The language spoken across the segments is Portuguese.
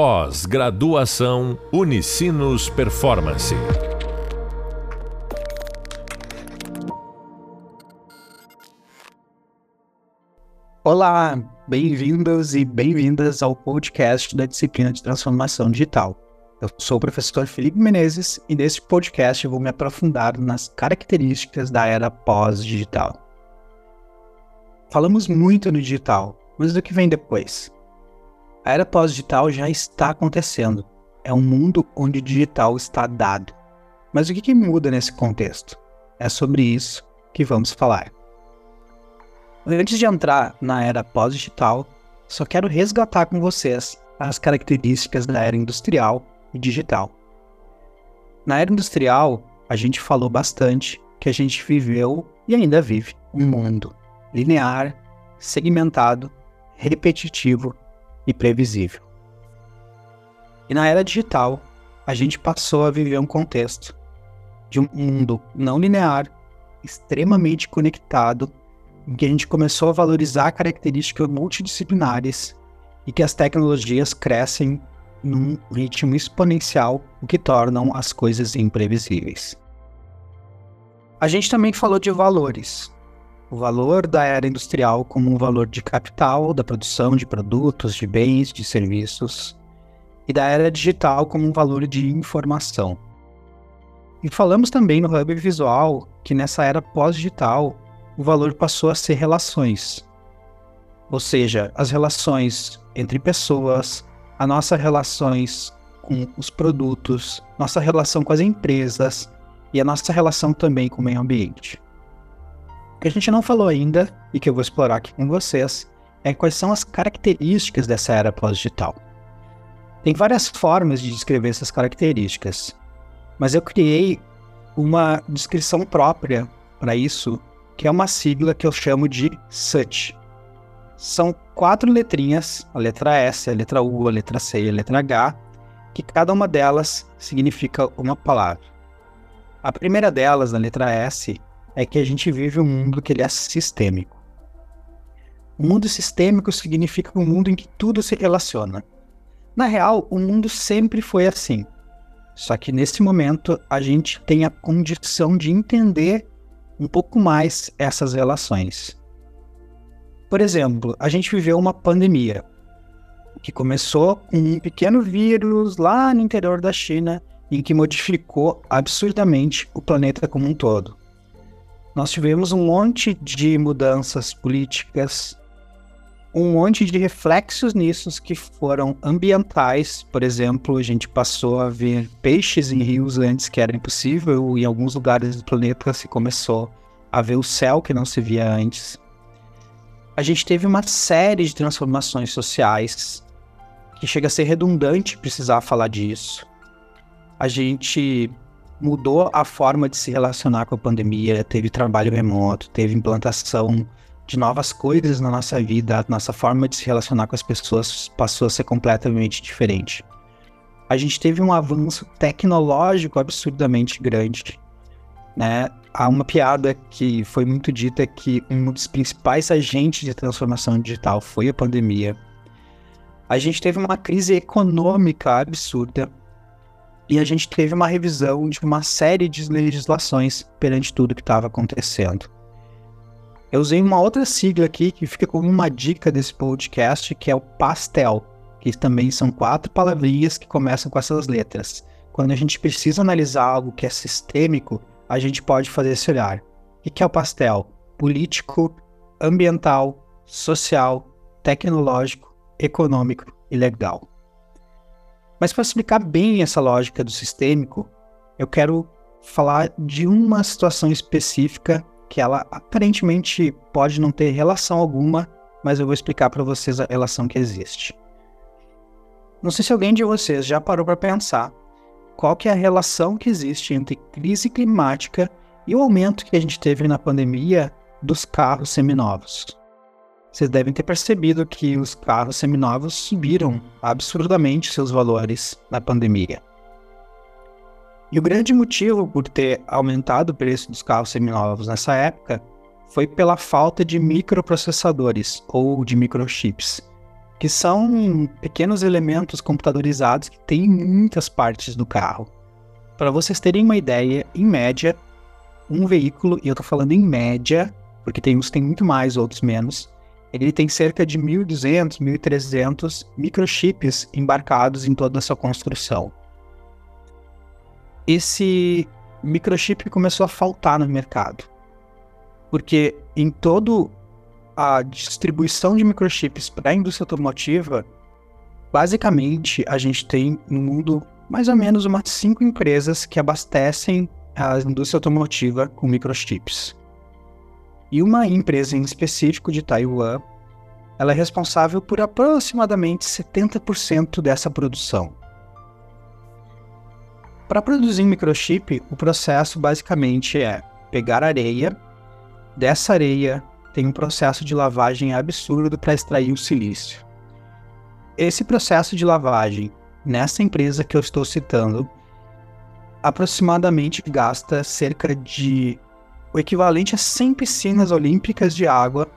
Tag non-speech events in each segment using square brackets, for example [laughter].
Pós-graduação Unicinos Performance. Olá, bem-vindos e bem-vindas ao podcast da disciplina de transformação digital. Eu sou o professor Felipe Menezes e neste podcast eu vou me aprofundar nas características da era pós-digital. Falamos muito no digital, mas o que vem depois? A era pós-digital já está acontecendo. É um mundo onde digital está dado. Mas o que, que muda nesse contexto? É sobre isso que vamos falar. Antes de entrar na era pós-digital, só quero resgatar com vocês as características da era industrial e digital. Na era industrial, a gente falou bastante que a gente viveu e ainda vive um mundo linear, segmentado, repetitivo e previsível. E na era digital, a gente passou a viver um contexto de um mundo não linear, extremamente conectado, em que a gente começou a valorizar características multidisciplinares e que as tecnologias crescem num ritmo exponencial, o que tornam as coisas imprevisíveis. A gente também falou de valores, o valor da era industrial como um valor de capital, da produção de produtos, de bens, de serviços, e da era digital como um valor de informação. E falamos também no Hub Visual que nessa era pós-digital o valor passou a ser relações, ou seja, as relações entre pessoas, as nossas relações com os produtos, nossa relação com as empresas e a nossa relação também com o meio ambiente. O que a gente não falou ainda e que eu vou explorar aqui com vocês é quais são as características dessa era pós-digital. Tem várias formas de descrever essas características, mas eu criei uma descrição própria para isso, que é uma sigla que eu chamo de SUT. São quatro letrinhas, a letra S, a letra U, a letra C e a letra H, que cada uma delas significa uma palavra. A primeira delas, a letra S, é que a gente vive um mundo que ele é sistêmico. O mundo sistêmico significa um mundo em que tudo se relaciona. Na real, o mundo sempre foi assim. Só que nesse momento a gente tem a condição de entender um pouco mais essas relações. Por exemplo, a gente viveu uma pandemia que começou com um pequeno vírus lá no interior da China e que modificou absurdamente o planeta como um todo nós tivemos um monte de mudanças políticas, um monte de reflexos nisso que foram ambientais. Por exemplo, a gente passou a ver peixes em rios antes que era impossível, em alguns lugares do planeta se começou a ver o céu que não se via antes. A gente teve uma série de transformações sociais que chega a ser redundante precisar falar disso. A gente mudou a forma de se relacionar com a pandemia, teve trabalho remoto, teve implantação de novas coisas na nossa vida, a nossa forma de se relacionar com as pessoas passou a ser completamente diferente. A gente teve um avanço tecnológico absurdamente grande, né? Há uma piada que foi muito dita que um dos principais agentes de transformação digital foi a pandemia. A gente teve uma crise econômica absurda, e a gente teve uma revisão de uma série de legislações perante tudo que estava acontecendo. Eu usei uma outra sigla aqui que fica como uma dica desse podcast, que é o PASTEL, que também são quatro palavrinhas que começam com essas letras. Quando a gente precisa analisar algo que é sistêmico, a gente pode fazer esse olhar. O que é o PASTEL? Político, ambiental, social, tecnológico, econômico e legal. Mas para explicar bem essa lógica do sistêmico, eu quero falar de uma situação específica que ela aparentemente pode não ter relação alguma, mas eu vou explicar para vocês a relação que existe. Não sei se alguém de vocês já parou para pensar qual que é a relação que existe entre crise climática e o aumento que a gente teve na pandemia dos carros seminovos. Vocês devem ter percebido que os carros seminovos subiram absurdamente seus valores na pandemia. E o grande motivo por ter aumentado o preço dos carros seminovos nessa época foi pela falta de microprocessadores ou de microchips. que são pequenos elementos computadorizados que têm muitas partes do carro. Para vocês terem uma ideia, em média, um veículo, e eu estou falando em média, porque tem uns que tem muito mais, outros menos, ele tem cerca de 1.200, 1.300 microchips embarcados em toda a sua construção. Esse microchip começou a faltar no mercado, porque em todo a distribuição de microchips para a indústria automotiva, basicamente a gente tem no mundo mais ou menos umas cinco empresas que abastecem a indústria automotiva com microchips. E uma empresa em específico de Taiwan, ela é responsável por aproximadamente 70% dessa produção. Para produzir microchip, o processo basicamente é pegar areia, dessa areia tem um processo de lavagem absurdo para extrair o silício. Esse processo de lavagem, nessa empresa que eu estou citando, aproximadamente gasta cerca de o equivalente a 100 piscinas olímpicas de água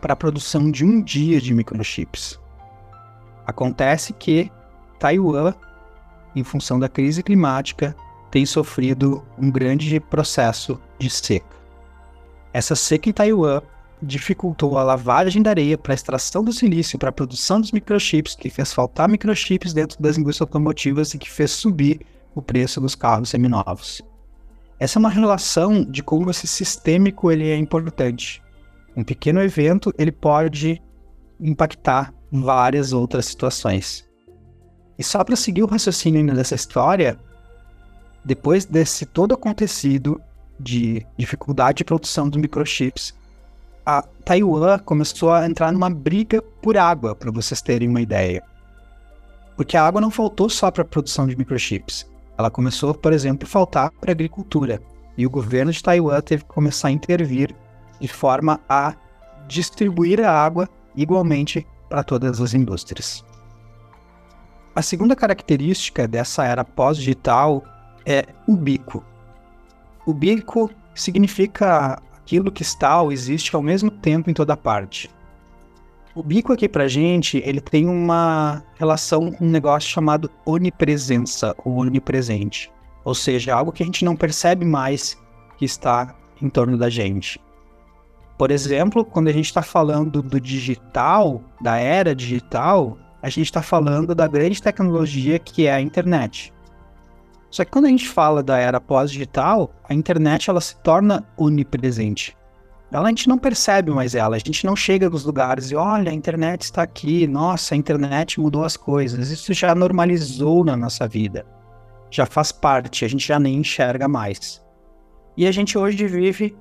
para a produção de um dia de microchips. Acontece que Taiwan, em função da crise climática, tem sofrido um grande processo de seca. Essa seca em Taiwan dificultou a lavagem da areia para a extração do silício para a produção dos microchips, que fez faltar microchips dentro das indústrias automotivas e que fez subir o preço dos carros seminovos. Essa é uma relação de como esse sistêmico ele é importante. Um pequeno evento ele pode impactar várias outras situações. E só para seguir o raciocínio dessa história, depois desse todo acontecido de dificuldade de produção dos microchips, a Taiwan começou a entrar numa briga por água, para vocês terem uma ideia. Porque a água não faltou só para a produção de microchips. Ela começou, por exemplo, a faltar para a agricultura. E o governo de Taiwan teve que começar a intervir de forma a distribuir a água igualmente para todas as indústrias. A segunda característica dessa era pós-digital é o bico. O bico significa aquilo que está ou existe ao mesmo tempo em toda parte. O bico aqui pra gente, ele tem uma relação com um negócio chamado onipresença ou onipresente. Ou seja, algo que a gente não percebe mais que está em torno da gente. Por exemplo, quando a gente está falando do digital, da era digital, a gente está falando da grande tecnologia que é a internet. Só que quando a gente fala da era pós-digital, a internet ela se torna onipresente ela a gente não percebe mais ela, a gente não chega nos lugares e olha, a internet está aqui, nossa, a internet mudou as coisas. Isso já normalizou na nossa vida. Já faz parte, a gente já nem enxerga mais. E a gente hoje vive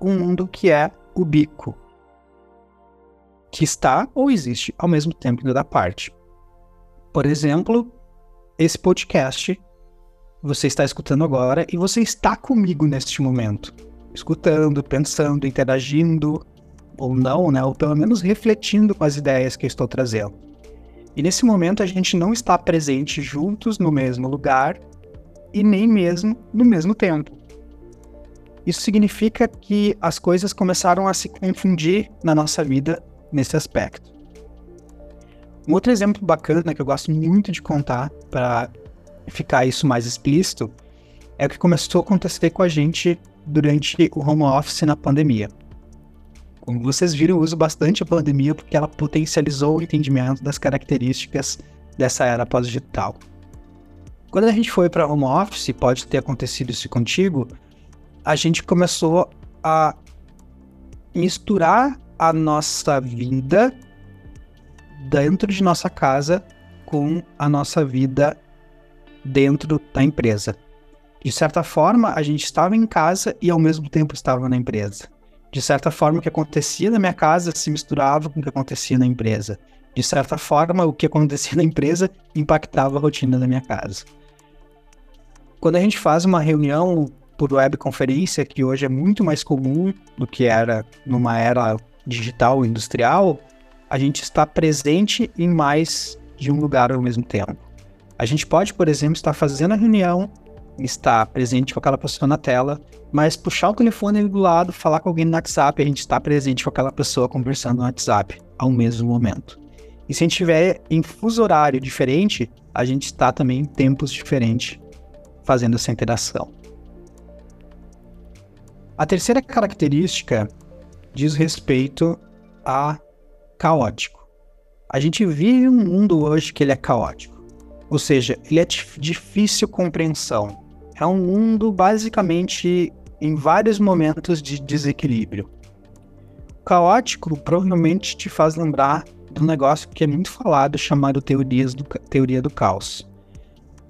um mundo que é o bico, que está ou existe ao mesmo tempo em toda parte. Por exemplo, esse podcast você está escutando agora e você está comigo neste momento escutando, pensando, interagindo, ou não, né? Ou pelo menos refletindo com as ideias que eu estou trazendo. E nesse momento a gente não está presente juntos no mesmo lugar e nem mesmo no mesmo tempo. Isso significa que as coisas começaram a se confundir na nossa vida nesse aspecto. Um outro exemplo bacana que eu gosto muito de contar para ficar isso mais explícito é o que começou a acontecer com a gente durante o home office na pandemia. Como vocês viram, eu uso bastante a pandemia porque ela potencializou o entendimento das características dessa era pós-digital. Quando a gente foi para home office, pode ter acontecido isso contigo, a gente começou a misturar a nossa vida dentro de nossa casa com a nossa vida dentro da empresa. De certa forma, a gente estava em casa e ao mesmo tempo estava na empresa. De certa forma, o que acontecia na minha casa se misturava com o que acontecia na empresa. De certa forma, o que acontecia na empresa impactava a rotina da minha casa. Quando a gente faz uma reunião por webconferência, que hoje é muito mais comum do que era numa era digital industrial, a gente está presente em mais de um lugar ao mesmo tempo. A gente pode, por exemplo, estar fazendo a reunião estar presente com aquela pessoa na tela, mas puxar o telefone do lado, falar com alguém no WhatsApp, a gente está presente com aquela pessoa conversando no WhatsApp ao mesmo momento. E se a gente tiver em fuso horário diferente, a gente está também em tempos diferentes fazendo essa interação. A terceira característica diz respeito a caótico. A gente vive um mundo hoje que ele é caótico. Ou seja, ele é de difícil compreensão. É um mundo basicamente em vários momentos de desequilíbrio. O caótico provavelmente te faz lembrar um negócio que é muito falado chamado teorias do, teoria do caos,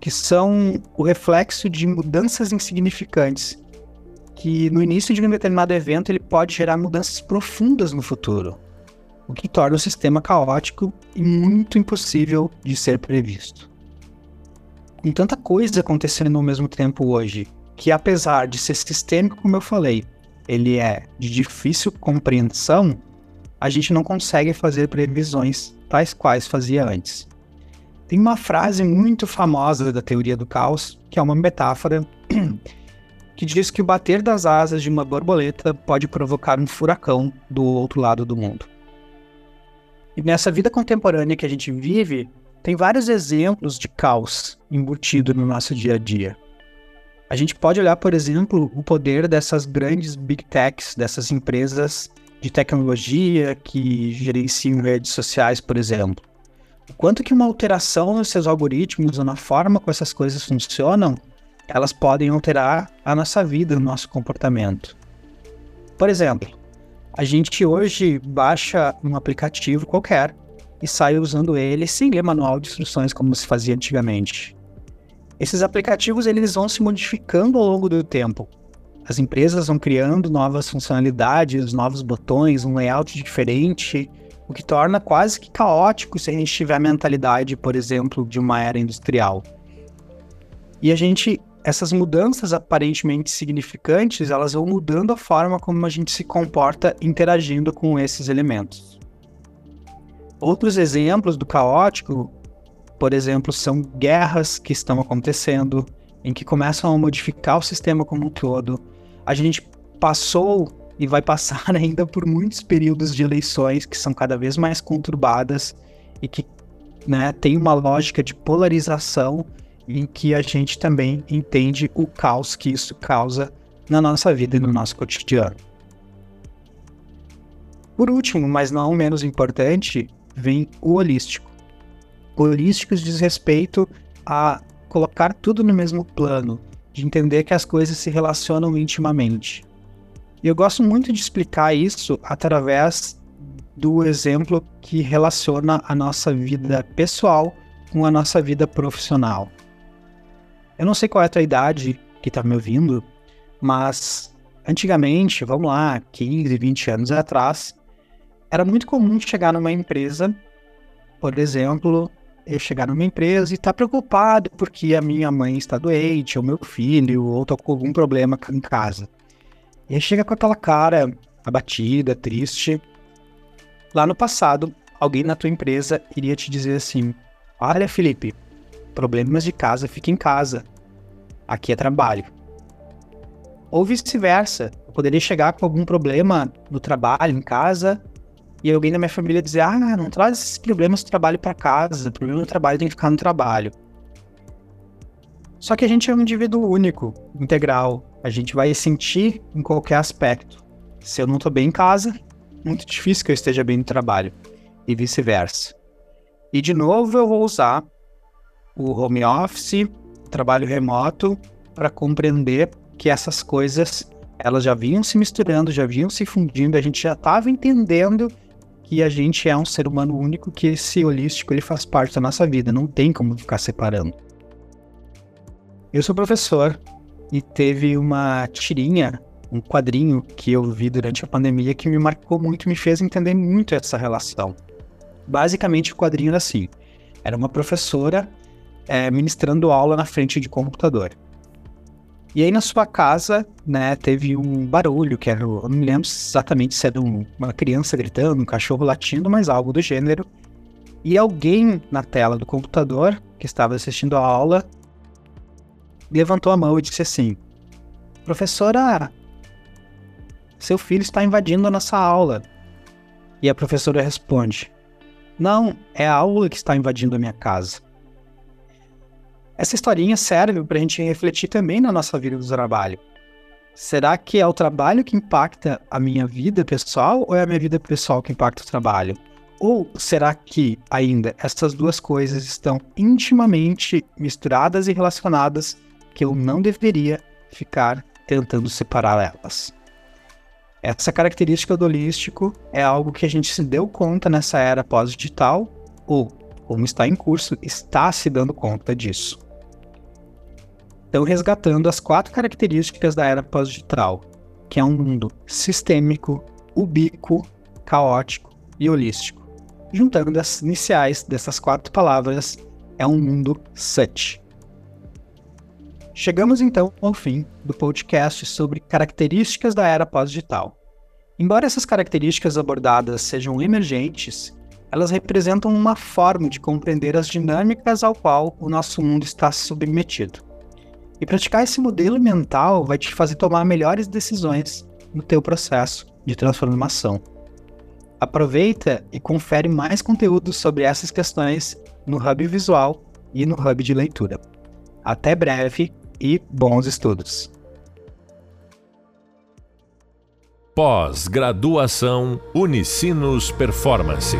que são o reflexo de mudanças insignificantes que no início de um determinado evento ele pode gerar mudanças profundas no futuro, o que torna o sistema caótico e muito impossível de ser previsto. Com tanta coisa acontecendo ao mesmo tempo hoje, que apesar de ser sistêmico, como eu falei, ele é de difícil compreensão, a gente não consegue fazer previsões tais quais fazia antes. Tem uma frase muito famosa da teoria do caos, que é uma metáfora [clears throat] que diz que o bater das asas de uma borboleta pode provocar um furacão do outro lado do mundo. E nessa vida contemporânea que a gente vive, tem vários exemplos de caos embutido no nosso dia a dia. A gente pode olhar, por exemplo, o poder dessas grandes big techs, dessas empresas de tecnologia que gerenciam redes sociais, por exemplo. Quanto que uma alteração nos seus algoritmos ou na forma como essas coisas funcionam elas podem alterar a nossa vida, o nosso comportamento. Por exemplo, a gente hoje baixa um aplicativo qualquer e sai usando ele sem ler manual de instruções como se fazia antigamente. Esses aplicativos eles vão se modificando ao longo do tempo. As empresas vão criando novas funcionalidades, novos botões, um layout diferente, o que torna quase que caótico se a gente tiver a mentalidade, por exemplo, de uma era industrial. E a gente essas mudanças aparentemente significantes, elas vão mudando a forma como a gente se comporta interagindo com esses elementos. Outros exemplos do caótico, por exemplo, são guerras que estão acontecendo, em que começam a modificar o sistema como um todo. A gente passou e vai passar [laughs] ainda por muitos períodos de eleições que são cada vez mais conturbadas e que né, tem uma lógica de polarização em que a gente também entende o caos que isso causa na nossa vida e no nosso cotidiano. Por último, mas não menos importante, vem o holístico. O holístico diz respeito a colocar tudo no mesmo plano, de entender que as coisas se relacionam intimamente. E eu gosto muito de explicar isso através do exemplo que relaciona a nossa vida pessoal com a nossa vida profissional. Eu não sei qual é a tua idade que tá me ouvindo, mas antigamente, vamos lá, 15, 20 anos atrás, era muito comum chegar numa empresa, por exemplo, eu chegar numa empresa e estar tá preocupado porque a minha mãe está doente, ou meu filho, ou tô com algum problema em casa. E aí chega com aquela cara abatida, triste. Lá no passado, alguém na tua empresa iria te dizer assim: Olha, Felipe, problemas de casa, fica em casa. Aqui é trabalho. Ou vice-versa. Eu poderia chegar com algum problema no trabalho, em casa, e alguém da minha família dizer: ah, não traz esses problemas do trabalho para casa, o problema do trabalho tem que ficar no trabalho. Só que a gente é um indivíduo único, integral. A gente vai sentir em qualquer aspecto. Se eu não estou bem em casa, muito difícil que eu esteja bem no trabalho. E vice-versa. E de novo eu vou usar o home office, trabalho remoto, para compreender que essas coisas elas já vinham se misturando, já vinham se fundindo, a gente já estava entendendo que a gente é um ser humano único, que esse holístico ele faz parte da nossa vida, não tem como ficar separando. Eu sou professor e teve uma tirinha, um quadrinho que eu vi durante a pandemia que me marcou muito, me fez entender muito essa relação. Basicamente o quadrinho era assim: era uma professora é, ministrando aula na frente de computador. E aí na sua casa, né, teve um barulho, que era, eu não me lembro exatamente se era um, uma criança gritando, um cachorro latindo, mas algo do gênero. E alguém na tela do computador, que estava assistindo a aula, levantou a mão e disse assim: Professora, seu filho está invadindo a nossa aula. E a professora responde: Não, é a aula que está invadindo a minha casa. Essa historinha serve para a gente refletir também na nossa vida do trabalho. Será que é o trabalho que impacta a minha vida pessoal ou é a minha vida pessoal que impacta o trabalho? Ou será que ainda essas duas coisas estão intimamente misturadas e relacionadas que eu não deveria ficar tentando separar elas? Essa característica do holístico é algo que a gente se deu conta nessa era pós-digital ou, como está em curso, está se dando conta disso. Então, resgatando as quatro características da era pós-digital, que é um mundo sistêmico, ubíquo, caótico e holístico. Juntando as iniciais dessas quatro palavras, é um mundo such. Chegamos então ao fim do podcast sobre características da era pós-digital. Embora essas características abordadas sejam emergentes, elas representam uma forma de compreender as dinâmicas ao qual o nosso mundo está submetido. E praticar esse modelo mental vai te fazer tomar melhores decisões no teu processo de transformação. Aproveita e confere mais conteúdo sobre essas questões no Hub Visual e no Hub de Leitura. Até breve e bons estudos! Pós-graduação Unicinos Performance.